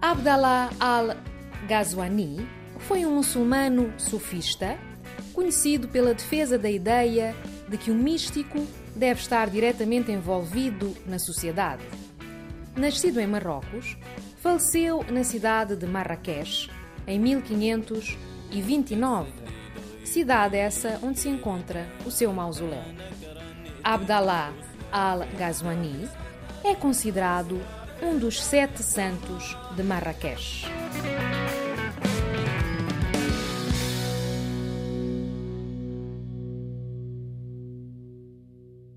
Abdallah al-Ghazwani foi um muçulmano sufista conhecido pela defesa da ideia de que o místico deve estar diretamente envolvido na sociedade. Nascido em Marrocos, faleceu na cidade de Marrakech em 1529, cidade essa onde se encontra o seu mausoléu. Abdallah al-Ghazwani é considerado um dos sete santos de Marrakech.